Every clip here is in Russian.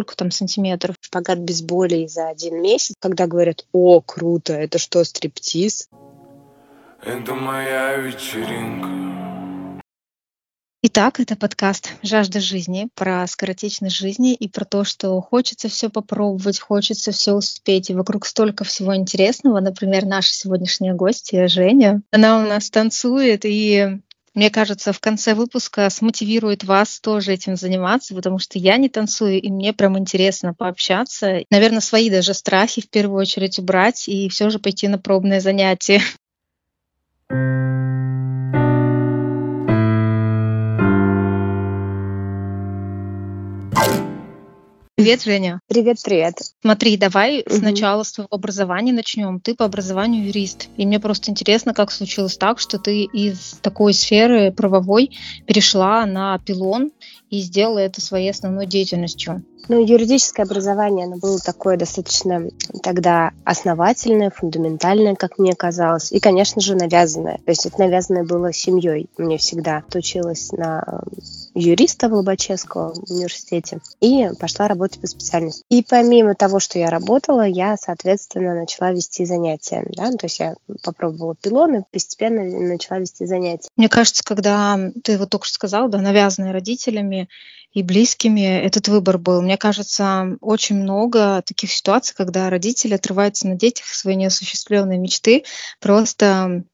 сколько там сантиметров. Шпагат без боли за один месяц. Когда говорят, о, круто, это что, стриптиз? Это моя вечеринка. Итак, это подкаст «Жажда жизни» про скоротечность жизни и про то, что хочется все попробовать, хочется все успеть, и вокруг столько всего интересного. Например, наша сегодняшняя гостья Женя. Она у нас танцует и мне кажется, в конце выпуска смотивирует вас тоже этим заниматься, потому что я не танцую, и мне прям интересно пообщаться. Наверное, свои даже страхи в первую очередь убрать и все же пойти на пробное занятие. Привет, Женя. Привет, привет. Смотри, давай угу. сначала с твоего образования начнем. Ты по образованию юрист. И мне просто интересно, как случилось так, что ты из такой сферы правовой перешла на пилон и сделала это своей основной деятельностью. Ну, юридическое образование, оно было такое достаточно тогда основательное, фундаментальное, как мне казалось, и, конечно же, навязанное. То есть это навязанное было семьей. Мне всегда училась на юриста в Лобачевского университете и пошла работать по специальности. И помимо того, что я работала, я, соответственно, начала вести занятия. Да? То есть я попробовала пилоны, постепенно начала вести занятия. Мне кажется, когда ты вот только что сказал, да, навязанные родителями и близкими, этот выбор был. Мне кажется, очень много таких ситуаций, когда родители отрываются на детях свои неосуществленные мечты, просто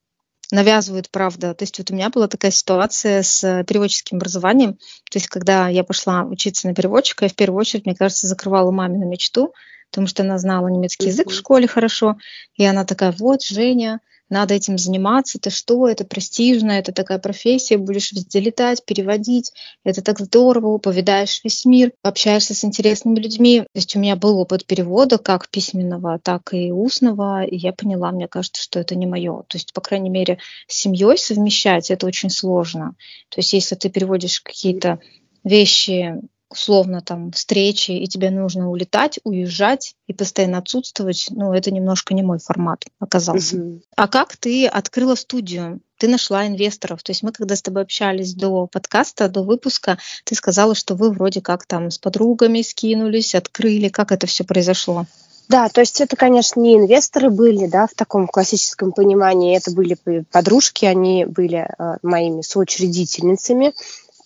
навязывают, правда. То есть вот у меня была такая ситуация с переводческим образованием. То есть когда я пошла учиться на переводчика, я в первую очередь, мне кажется, закрывала мамину мечту, потому что она знала немецкий язык в школе хорошо. И она такая, вот, Женя, надо этим заниматься, ты что, это престижно, это такая профессия, будешь везде летать, переводить, это так здорово, повидаешь весь мир, общаешься с интересными людьми. То есть у меня был опыт перевода как письменного, так и устного, и я поняла, мне кажется, что это не мое. То есть, по крайней мере, с семьей совмещать это очень сложно. То есть, если ты переводишь какие-то вещи условно там встречи, и тебе нужно улетать, уезжать и постоянно отсутствовать, ну, это немножко не мой формат оказался. Угу. А как ты открыла студию? Ты нашла инвесторов. То есть мы, когда с тобой общались до подкаста, до выпуска, ты сказала, что вы вроде как там с подругами скинулись, открыли. Как это все произошло? Да, то есть это, конечно, не инвесторы были, да, в таком классическом понимании. Это были подружки, они были э, моими соучредительницами.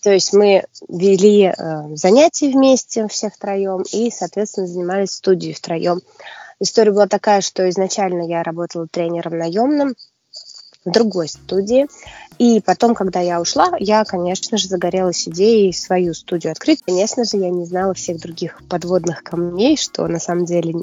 То есть мы вели э, занятия вместе все втроем и, соответственно, занимались студией втроем. История была такая, что изначально я работала тренером наемным в другой студии. И потом, когда я ушла, я, конечно же, загорелась идеей свою студию открыть. Конечно же, я не знала всех других подводных камней, что на самом деле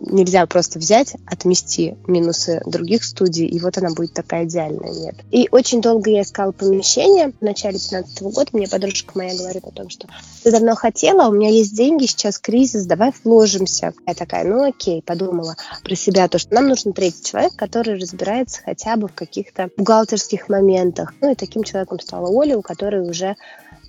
нельзя просто взять, отмести минусы других студий, и вот она будет такая идеальная. Нет. И очень долго я искала помещение. В начале 15 года мне подружка моя говорит о том, что ты давно хотела, у меня есть деньги, сейчас кризис, давай вложимся. Я такая, ну окей, подумала про себя, то, что нам нужен третий человек, который разбирается хотя бы в каких-то бухгалтерских моментах, ну и таким человеком стала Оля, у которой уже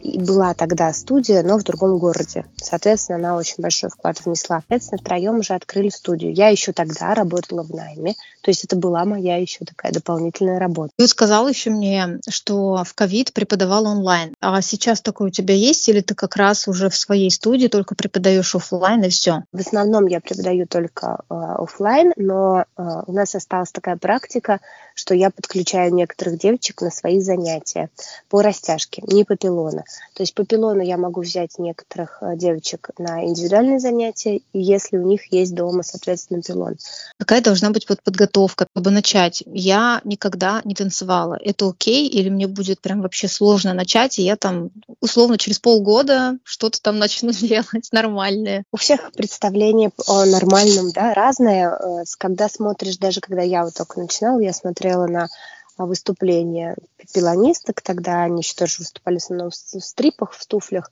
была тогда студия, но в другом городе. Соответственно, она очень большой вклад внесла. Соответственно, втроем уже открыли студию. Я еще тогда работала в найме, то есть это была моя еще такая дополнительная работа. Ты сказал еще мне, что в ковид преподавал онлайн. А сейчас такое у тебя есть или ты как раз уже в своей студии только преподаешь офлайн и все? В основном я преподаю только э, офлайн, но э, у нас осталась такая практика, что я подключаю некоторых девочек на свои занятия по растяжке, не по пилону. То есть по пилону я могу взять некоторых э, девочек на индивидуальные занятия, если у них есть дома, соответственно, пилон. Какая должна быть подготовка, чтобы начать? Я никогда не танцевала. Это окей или мне будет прям вообще сложно начать, и я там условно через полгода что-то там начну делать нормальное? У всех представление о нормальном, да, разное. Э, когда смотришь, даже когда я вот только начинала, я смотрела на выступления пилонисток, тогда они еще тоже выступали в основном в стрипах, в туфлях.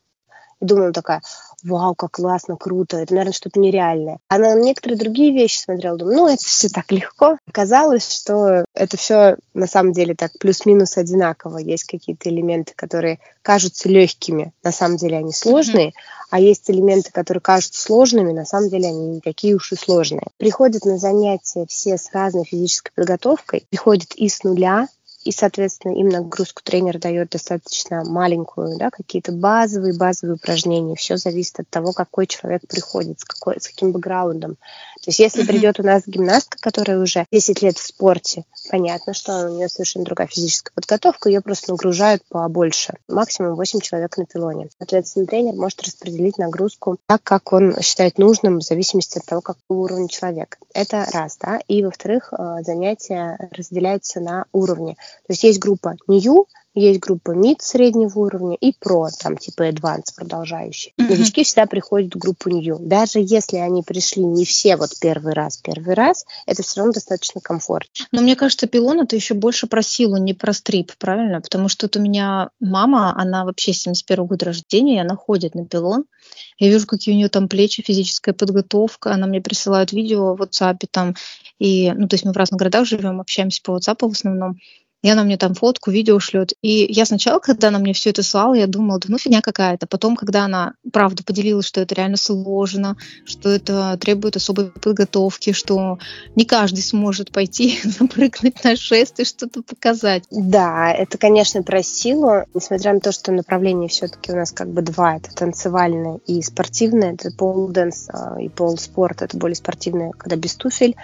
И думала такая, вау, как классно, круто, это, наверное, что-то нереальное. А на некоторые другие вещи смотрела, думаю, ну, это все так легко. Оказалось, что это все на самом деле так плюс-минус одинаково. Есть какие-то элементы, которые кажутся легкими, на самом деле они сложные, mm-hmm. а есть элементы, которые кажутся сложными, на самом деле они не такие уж и сложные. Приходят на занятия все с разной физической подготовкой, приходят и с нуля, и, соответственно, им нагрузку тренер дает достаточно маленькую, да, какие-то базовые, базовые упражнения. Все зависит от того, какой человек приходит, с, какой, с каким бэкграундом. То есть если придет у нас гимнастка, которая уже 10 лет в спорте, понятно, что у нее совершенно другая физическая подготовка, ее просто нагружают побольше. Максимум 8 человек на пилоне. Соответственно, тренер может распределить нагрузку так, как он считает нужным, в зависимости от того, какого уровня человек. Это раз, да. И, во-вторых, э, занятия разделяются на уровни. То есть есть группа New, есть группа мид среднего уровня и про, там типа advanced продолжающие. Mm-hmm. Новички всегда приходят в группу new. Даже если они пришли не все вот первый раз, первый раз, это все равно достаточно комфортно. Но мне кажется, пилон это еще больше про силу, не про стрип, правильно? Потому что вот у меня мама, она вообще 71 года рождения, она ходит на пилон. Я вижу, какие у нее там плечи, физическая подготовка. Она мне присылает видео в WhatsApp там. И, ну, то есть мы в разных городах живем, общаемся по WhatsApp в основном и она мне там фотку, видео шлет. И я сначала, когда она мне все это слала, я думала, да ну фигня какая-то. Потом, когда она, правда, поделилась, что это реально сложно, что это требует особой подготовки, что не каждый сможет пойти, запрыгнуть на шест и что-то показать. Да, это, конечно, про силу, несмотря на то, что направление все-таки у нас как бы два, это танцевальное и спортивное, это пол-дэнс а, и пол-спорт, это более спортивное, когда без туфель,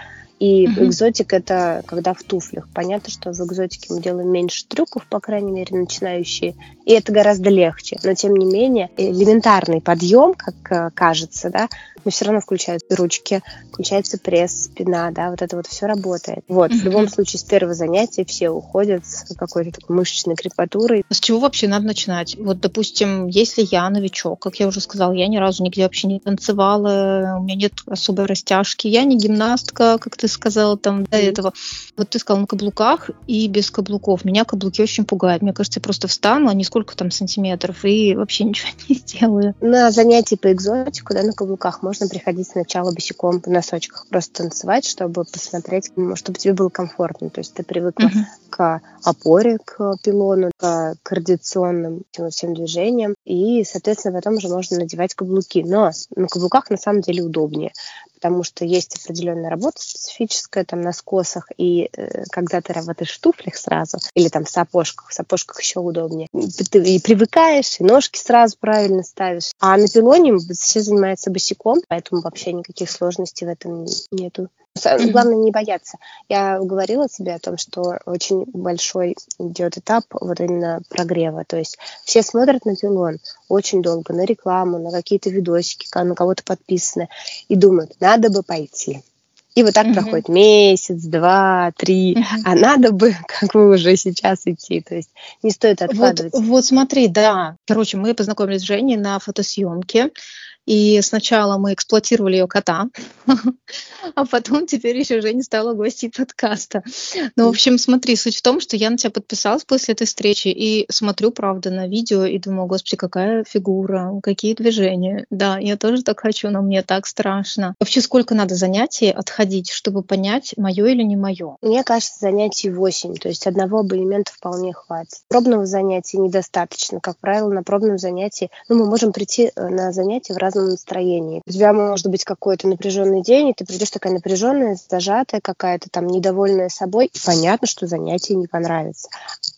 и uh-huh. экзотик это когда в туфлях. Понятно, что в экзотике мы делаем меньше трюков, по крайней мере, начинающие. И это гораздо легче. Но тем не менее, элементарный подъем, как э, кажется, да, но все равно включаются ручки, включается пресс, спина, да, вот это вот все работает. Вот, uh-huh. в любом случае, с первого занятия все уходят с какой-то такой мышечной крепатурой. С чего вообще надо начинать? Вот, допустим, если я новичок, как я уже сказала, я ни разу нигде вообще не танцевала, у меня нет особой растяжки, я не гимнастка, как ты сказала там до этого. Вот ты сказала на каблуках и без каблуков. Меня каблуки очень пугают. Мне кажется, я просто встану, а не сколько там сантиметров, и вообще ничего не сделаю. На занятия по экзотику, да, на каблуках можно приходить сначала босиком в носочках, просто танцевать, чтобы посмотреть, чтобы тебе было комфортно. То есть ты привыкла uh-huh. к опоре, к пилону, к координационным всем движениям, и, соответственно, потом уже можно надевать каблуки. Но на каблуках на самом деле удобнее, потому что есть определенная работа специфическая там на скосах, и э, когда ты работаешь в туфлях сразу, или там в сапожках, в сапожках еще удобнее, ты и привыкаешь, и ножки сразу правильно ставишь. А на пилоне все занимаются босиком, поэтому вообще никаких сложностей в этом нету. Главное не бояться. Я говорила тебе о том, что очень большой идет этап вот именно прогрева. То есть все смотрят на пилон очень долго, на рекламу, на какие-то видосики, на кого-то подписаны, и думают, надо бы пойти. И вот так uh-huh. проходит месяц, два, три, uh-huh. а надо бы, как бы уже сейчас идти. То есть не стоит откладывать. Вот, вот смотри, да. Короче, мы познакомились с Женей на фотосъемке. И сначала мы эксплуатировали ее кота, а потом теперь еще Женя стала гостьей подкаста. Ну, в общем, смотри, суть в том, что я на тебя подписалась после этой встречи и смотрю, правда, на видео и думаю, господи, какая фигура, какие движения. Да, я тоже так хочу, но мне так страшно. Вообще, сколько надо занятий отходить, чтобы понять, мое или не мое? Мне кажется, занятий 8, то есть одного абонемента вполне хватит. Пробного занятия недостаточно. Как правило, на пробном занятии, ну, мы можем прийти э, на занятие в раз разном настроении. У тебя может быть какой-то напряженный день, и ты придешь такая напряженная, зажатая, какая-то там недовольная собой. И понятно, что занятие не понравится.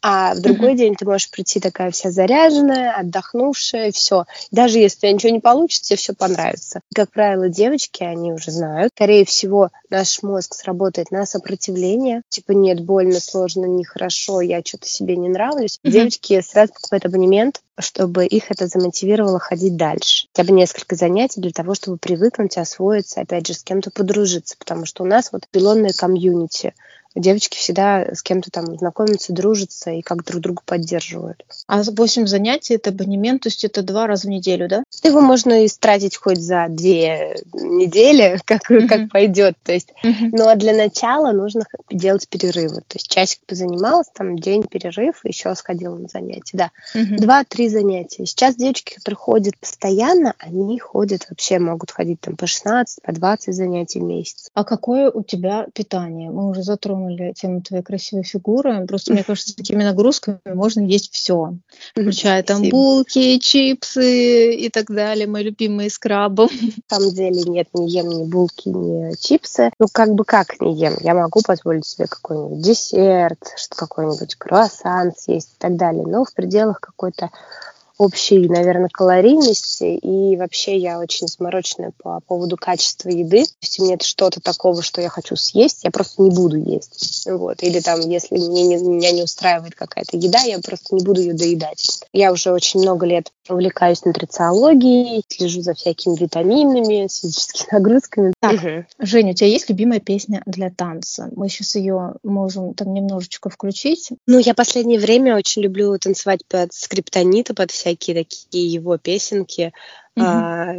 А в другой mm-hmm. день ты можешь прийти такая вся заряженная, отдохнувшая, все. Даже если у тебя ничего не получится, тебе все понравится. Как правило, девочки, они уже знают. Скорее всего, наш мозг сработает на сопротивление. Типа, нет, больно, сложно, нехорошо, я что-то себе не нравлюсь. Mm-hmm. Девочки сразу покупают абонемент, чтобы их это замотивировало ходить дальше. Хотя бы несколько занятий для того, чтобы привыкнуть, освоиться, опять же, с кем-то подружиться. Потому что у нас вот пилонное комьюнити девочки всегда с кем-то там знакомятся, дружатся и как друг друга поддерживают. А 8 занятий это абонемент, то есть это два раза в неделю, да? Его можно истратить хоть за две недели, как, uh-huh. как пойдет. То есть, uh-huh. Но для начала нужно делать перерывы. То есть часик позанималась, там день перерыв, еще сходила на занятия. Да, uh-huh. два-три занятия. Сейчас девочки, которые ходят постоянно, они ходят вообще, могут ходить там по 16, по 20 занятий в месяц. А какое у тебя питание? Мы уже затронули затронули тему твоей красивой фигуры. Просто, мне кажется, с такими нагрузками можно есть все. Включая там булки, чипсы и так далее, мои любимые с крабом. На самом деле нет, не ем ни булки, ни чипсы. Ну, как бы как не ем. Я могу позволить себе какой-нибудь десерт, что какой-нибудь круассан съесть и так далее. Но в пределах какой-то общей, наверное, калорийности. И вообще я очень замороченная по поводу качества еды. То есть у меня это что-то такого, что я хочу съесть, я просто не буду есть. Вот. Или там, если мне не, меня не устраивает какая-то еда, я просто не буду ее доедать. Я уже очень много лет увлекаюсь нутрициологией, слежу за всякими витаминами, с физическими нагрузками. Так, угу. Женя, у тебя есть любимая песня для танца? Мы сейчас ее можем там немножечко включить. Ну, я последнее время очень люблю танцевать под скриптонита, под всякие такие его песенки. Угу. А,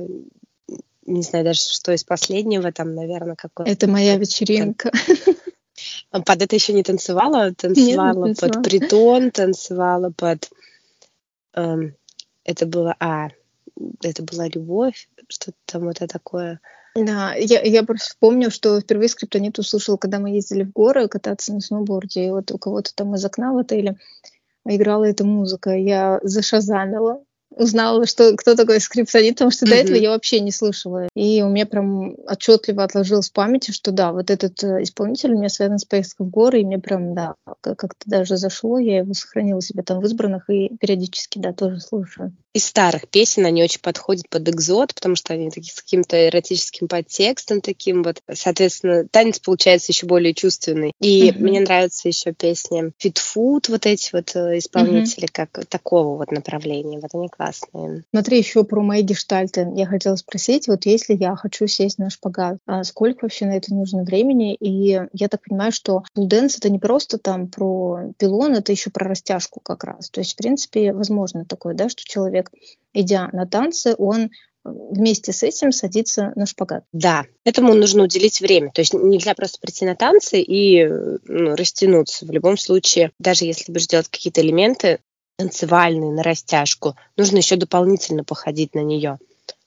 не знаю даже, что из последнего, там, наверное, какой Это моя вечеринка. Под это еще не танцевала, танцевала Нет, под притон, танцевала под... Эм, это было... А, это была любовь, что-то там вот такое. Да, я, я просто помню, что впервые скриптонит услышала, когда мы ездили в горы кататься на сноуборде, и вот у кого-то там из окна в отеле играла эта музыка. Я зашазамила, узнала, что кто такой скриптонит, потому что mm-hmm. до этого я вообще не слышала. И у меня прям отчетливо отложилось в памяти, что да, вот этот э, исполнитель у меня связан с поездкой в горы, и мне прям, да, как-то даже зашло, я его сохранила себе там в избранных и периодически, да, тоже слушаю. Из старых песен они очень подходят под экзот, потому что они такие с каким-то эротическим подтекстом таким вот. Соответственно, танец получается еще более чувственный. И mm-hmm. мне нравятся еще песни фитфуд, вот эти вот э, исполнители, mm-hmm. как такого вот направления. Вот они классные. Смотри, еще про мои гештальты. Я хотела спросить, вот если я хочу сесть на шпагат, а сколько вообще на это нужно времени? И я так понимаю, что пулденс это не просто там про пилон, это еще про растяжку как раз. То есть, в принципе, возможно такое, да, что человек, идя на танцы, он вместе с этим садиться на шпагат. Да, этому нужно уделить время. То есть нельзя просто прийти на танцы и ну, растянуться. В любом случае, даже если будешь делать какие-то элементы, танцевальные на растяжку, нужно еще дополнительно походить на нее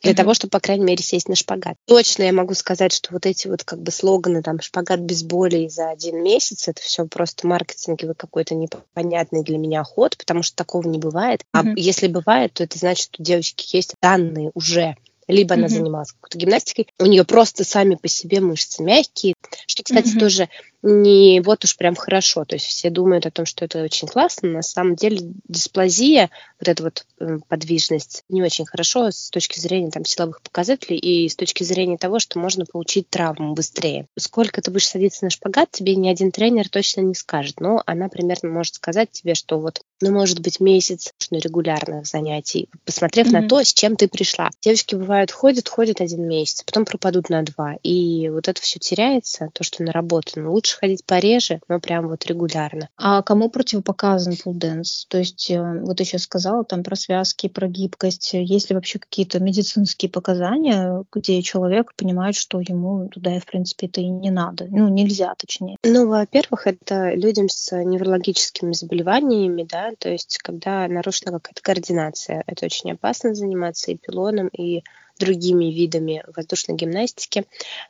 для mm-hmm. того, чтобы, по крайней мере, сесть на шпагат. Точно я могу сказать, что вот эти вот как бы слоганы, там, шпагат без боли за один месяц, это все просто маркетинговый какой-то непонятный для меня ход, потому что такого не бывает. Mm-hmm. А если бывает, то это значит, что у девочки есть данные уже либо она mm-hmm. занималась какой-то гимнастикой, у нее просто сами по себе мышцы мягкие, что, кстати, mm-hmm. тоже не вот уж прям хорошо. То есть все думают о том, что это очень классно. На самом деле дисплазия, вот эта вот э, подвижность, не очень хорошо с точки зрения там, силовых показателей и с точки зрения того, что можно получить травму быстрее. Сколько ты будешь садиться на шпагат, тебе ни один тренер точно не скажет. Но она примерно может сказать тебе, что вот, ну, может быть, месяц регулярных занятий, посмотрев mm-hmm. на то, с чем ты пришла. Девочки бывают ходят, ходят один месяц, потом пропадут на два. И вот это все теряется, то, что наработано. Лучше ходить пореже, но прям вот регулярно. А кому противопоказан пулденс? То есть, э, вот сейчас сказала там про связки, про гибкость. Есть ли вообще какие-то медицинские показания, где человек понимает, что ему туда, в принципе, это и не надо? Ну, нельзя, точнее. Ну, во-первых, это людям с неврологическими заболеваниями, да, то есть, когда нарушена какая-то координация. Это очень опасно заниматься и пилоном, и другими видами воздушной гимнастики.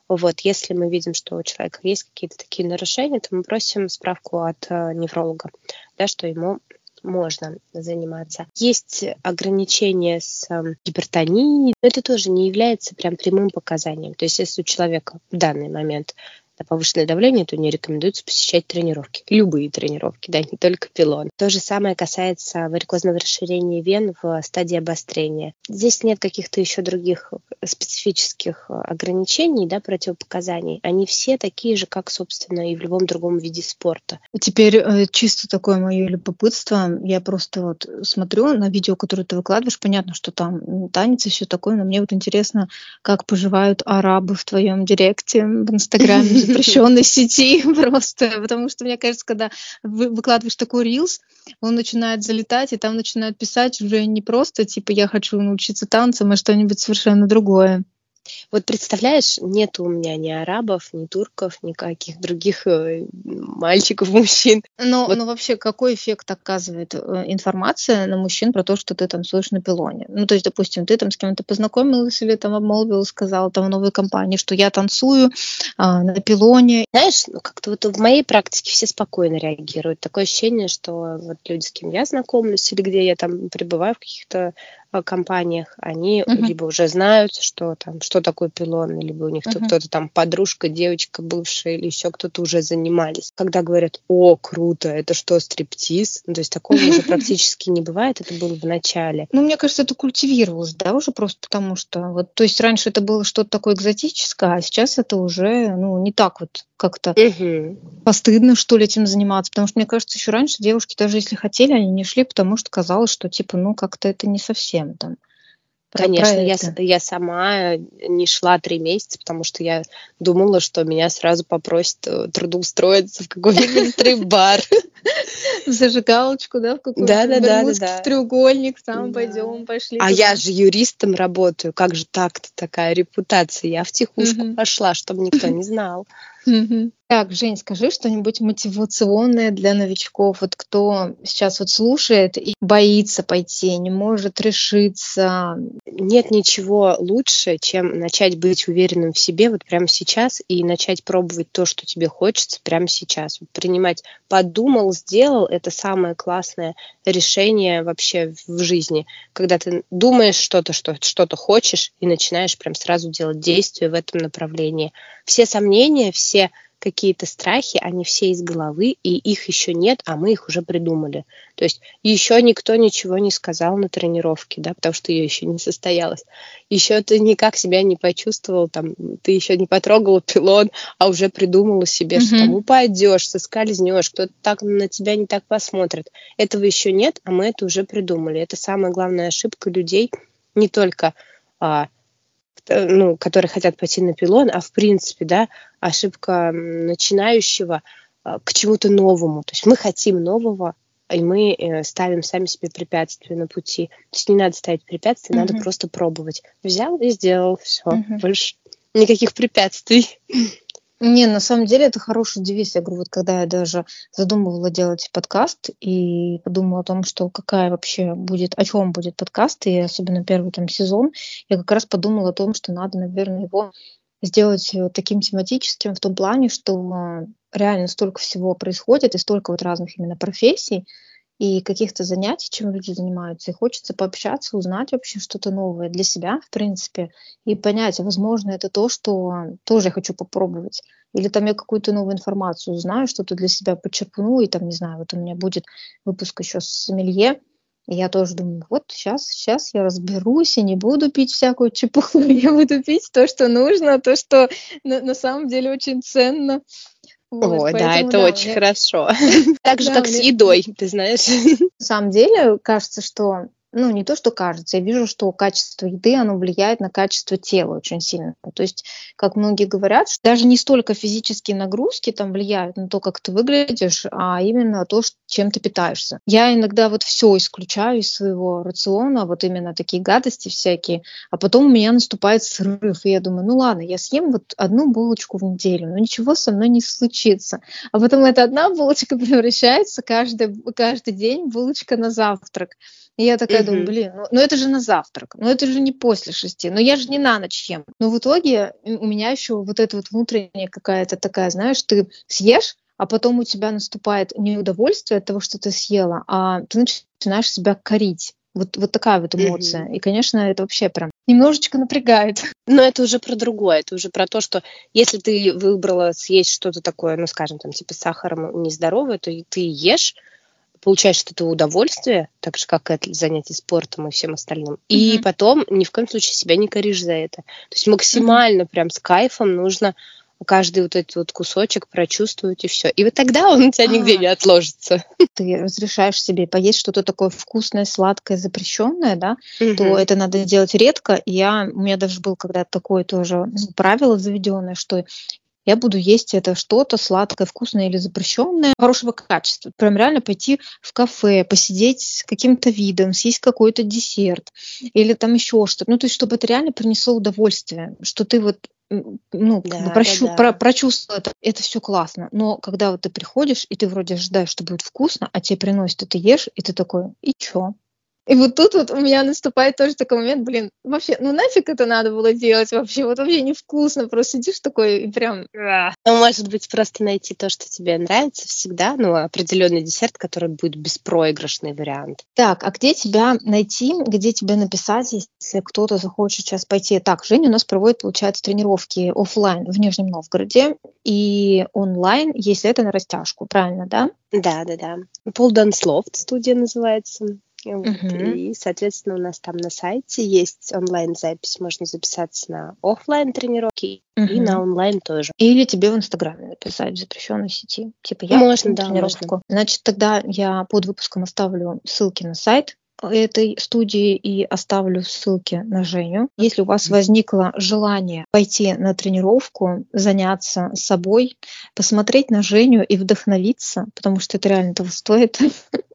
Вот, если мы видим, что у человека есть какие-то такие нарушения, то мы просим справку от э, невролога, да, что ему можно заниматься. Есть ограничения с э, гипертонией, но это тоже не является прям прямым показанием. То есть если у человека в данный момент повышенное давление, то не рекомендуется посещать тренировки. Любые тренировки, да, не только пилон. То же самое касается варикозного расширения вен в стадии обострения. Здесь нет каких-то еще других специфических ограничений, да, противопоказаний. Они все такие же, как, собственно, и в любом другом виде спорта. Теперь э, чисто такое мое любопытство. Я просто вот смотрю на видео, которое ты выкладываешь. Понятно, что там танец и все такое, но мне вот интересно, как поживают арабы в твоем директе в Инстаграме запрещенной сети просто, потому что, мне кажется, когда вы выкладываешь такой рилс, он начинает залетать, и там начинают писать уже не просто, типа, я хочу научиться танцам, а что-нибудь совершенно другое. Вот представляешь, нет у меня ни арабов, ни турков, никаких других э, мальчиков, мужчин. Но, вот. но вообще какой эффект оказывает э, информация на мужчин про то, что ты там слышишь на пилоне? Ну, то есть, допустим, ты там с кем-то познакомилась или там обмолвил, сказал там в новой компании, что я танцую а, на пилоне. Знаешь, ну как-то вот в моей практике все спокойно реагируют. Такое ощущение, что вот люди, с кем я знакомлюсь или где я там пребываю в каких-то компаниях, они uh-huh. либо уже знают, что там, что такое пилон, либо у них uh-huh. кто-то там подружка, девочка бывшая или еще кто-то уже занимались. Когда говорят, о, круто, это что, стриптиз? Ну, то есть такого уже практически не бывает, это было в начале. Ну, мне кажется, это культивировалось, да, уже просто потому что, вот, то есть раньше это было что-то такое экзотическое, а сейчас это уже, ну, не так вот как-то угу. постыдно, что ли, этим заниматься. Потому что, мне кажется, еще раньше девушки, даже если хотели, они не шли, потому что казалось, что, типа, ну, как-то это не совсем там. Конечно, я, я сама не шла три месяца, потому что я думала, что меня сразу попросят э, трудоустроиться в какой-нибудь стрип-бар. В зажигалочку, да, в какой-то да, да, да, да, треугольник, там пойдем, пошли. А я же юристом работаю, как же так-то такая репутация? Я в тихушку пошла, чтобы никто не знал. Так, Жень, скажи что-нибудь мотивационное для новичков. Вот кто сейчас вот слушает и боится пойти, не может решиться. Нет ничего лучше, чем начать быть уверенным в себе вот прямо сейчас и начать пробовать то, что тебе хочется прямо сейчас. Принимать подумал, сделал, это самое классное решение вообще в жизни. Когда ты думаешь что-то, что что-то хочешь и начинаешь прям сразу делать действия в этом направлении. Все сомнения, все какие-то страхи, они все из головы, и их еще нет, а мы их уже придумали. То есть еще никто ничего не сказал на тренировке, да, потому что ее еще не состоялось. Еще ты никак себя не почувствовал, там, ты еще не потрогал пилон, а уже придумала себе, mm-hmm. что там упадешь, соскользнешь, кто-то так на тебя не так посмотрит. Этого еще нет, а мы это уже придумали. Это самая главная ошибка людей, не только а, ну, которые хотят пойти на пилон, а в принципе, да, ошибка начинающего а, к чему-то новому. То есть мы хотим нового, и мы э, ставим сами себе препятствия на пути. То есть не надо ставить препятствия, mm-hmm. надо просто пробовать. Взял и сделал, все, mm-hmm. больше никаких препятствий. Не, на самом деле это хороший девиз. Я говорю, вот когда я даже задумывала делать подкаст и подумала о том, что какая вообще будет, о чем будет подкаст, и особенно первый там сезон, я как раз подумала о том, что надо, наверное, его сделать э, таким тематическим в том плане, что а, реально столько всего происходит и столько вот разных именно профессий, и каких-то занятий, чем люди занимаются. И хочется пообщаться, узнать вообще что-то новое для себя, в принципе, и понять, возможно, это то, что тоже я хочу попробовать. Или там я какую-то новую информацию узнаю, что-то для себя почерпну, и там, не знаю, вот у меня будет выпуск еще с сомелье, и я тоже думаю, вот сейчас, сейчас я разберусь и не буду пить всякую чепуху, я буду пить то, что нужно, то, что на, на самом деле очень ценно. Вот, Ой, да, это да, очень мне... хорошо. Так же, как с едой, ты знаешь. На самом деле, кажется, что ну, не то, что кажется, я вижу, что качество еды, оно влияет на качество тела очень сильно. То есть, как многие говорят, что даже не столько физические нагрузки там влияют на то, как ты выглядишь, а именно то, чем ты питаешься. Я иногда вот все исключаю из своего рациона, вот именно такие гадости всякие, а потом у меня наступает срыв, и я думаю, ну ладно, я съем вот одну булочку в неделю, но ничего со мной не случится. А потом эта одна булочка превращается каждый, каждый день булочка на завтрак. И я такая думаю, блин, ну, ну это же на завтрак, ну это же не после шести, ну я же не на ночь ем. Но в итоге у меня еще вот эта вот внутренняя какая-то такая, знаешь, ты съешь, а потом у тебя наступает не удовольствие от того, что ты съела, а ты начинаешь себя корить. Вот, вот такая вот эмоция. Mm-hmm. И, конечно, это вообще прям немножечко напрягает. Но это уже про другое. Это уже про то, что если ты выбрала съесть что-то такое, ну, скажем, там, типа сахаром нездоровое, то ты ешь, получаешь от этого удовольствие, так же, как и от занятий спортом и всем остальным. Mm-hmm. И потом ни в коем случае себя не коришь за это. То есть максимально mm-hmm. прям с кайфом нужно каждый вот этот вот кусочек прочувствовать и все. И вот тогда он у тебя нигде не отложится. Ты разрешаешь себе поесть что-то такое вкусное, сладкое, запрещенное, да, угу. то это надо делать редко. И я, у меня даже был когда-то такое тоже ну, правило заведенное, что я буду есть это что-то сладкое, вкусное или запрещенное, хорошего качества. Прям реально пойти в кафе, посидеть с каким-то видом, съесть какой-то десерт или там еще что-то. Ну, то есть, чтобы это реально принесло удовольствие, что ты вот ну, да, прощу, да, да. Про, прочувствовал это, это все классно. Но когда вот ты приходишь, и ты вроде ожидаешь, что будет вкусно, а тебе приносят, и ты ешь, и ты такой, и чё? И вот тут вот у меня наступает тоже такой момент, блин, вообще, ну нафиг это надо было делать вообще, вот вообще невкусно, просто сидишь такой и прям... Ну, может быть, просто найти то, что тебе нравится всегда, ну, определенный десерт, который будет беспроигрышный вариант. Так, а где тебя найти, где тебе написать, если кто-то захочет сейчас пойти? Так, Женя у нас проводит, получается, тренировки офлайн в Нижнем Новгороде и онлайн, если это на растяжку, правильно, да? Да, да, да. Loft студия называется. Вот. Uh-huh. И, соответственно, у нас там на сайте есть онлайн-запись. Можно записаться на офлайн тренировки uh-huh. и на онлайн тоже. Или тебе в Инстаграме написать в запрещенной сети. Типа я можно, да, тренировку. Можно. Значит, тогда я под выпуском оставлю ссылки на сайт этой студии и оставлю ссылки на Женю. Если у вас возникло желание пойти на тренировку, заняться собой, посмотреть на Женю и вдохновиться, потому что это реально того стоит,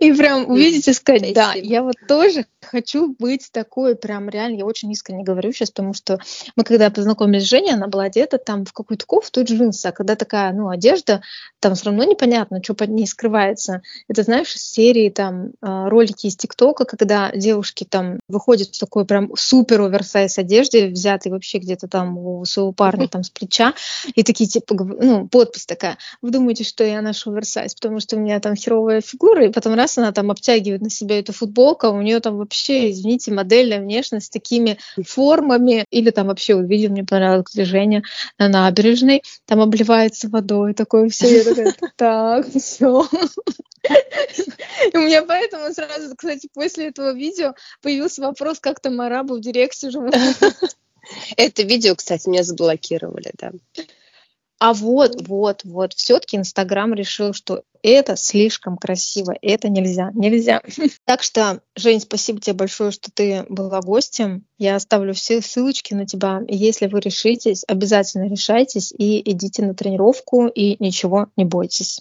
И прям увидите, сказать, да, я вот тоже хочу быть такой, прям реально, я очень искренне говорю сейчас, потому что мы когда познакомились с Женей, она была одета там в какую-то кофту и джинсы, а когда такая, ну, одежда, там все равно непонятно, что под ней скрывается. Это, знаешь, из серии там а, ролики из ТикТока, когда девушки там выходят в такой прям супер оверсайз одежде, взятой вообще где-то там у своего парня там с плеча, и такие типа, ну, подпись такая, вы думаете, что я наш оверсайз, потому что у меня там херовая фигура, и потом раз она там обтягивает на себя эту футболку, а у нее там вообще, извините, модельная внешность с такими формами, или там вообще, вот видео мне понравилось, Женя на набережной, там обливается водой, такое все, я такая, так, все. И у меня поэтому сразу, кстати, после этого видео появился вопрос, как там арабы в директе живут. Это видео, кстати, меня заблокировали, да. А вот, вот, вот, все-таки Инстаграм решил, что это слишком красиво, это нельзя, нельзя. Так что, Жень, спасибо тебе большое, что ты была гостем. Я оставлю все ссылочки на тебя. Если вы решитесь, обязательно решайтесь и идите на тренировку, и ничего не бойтесь.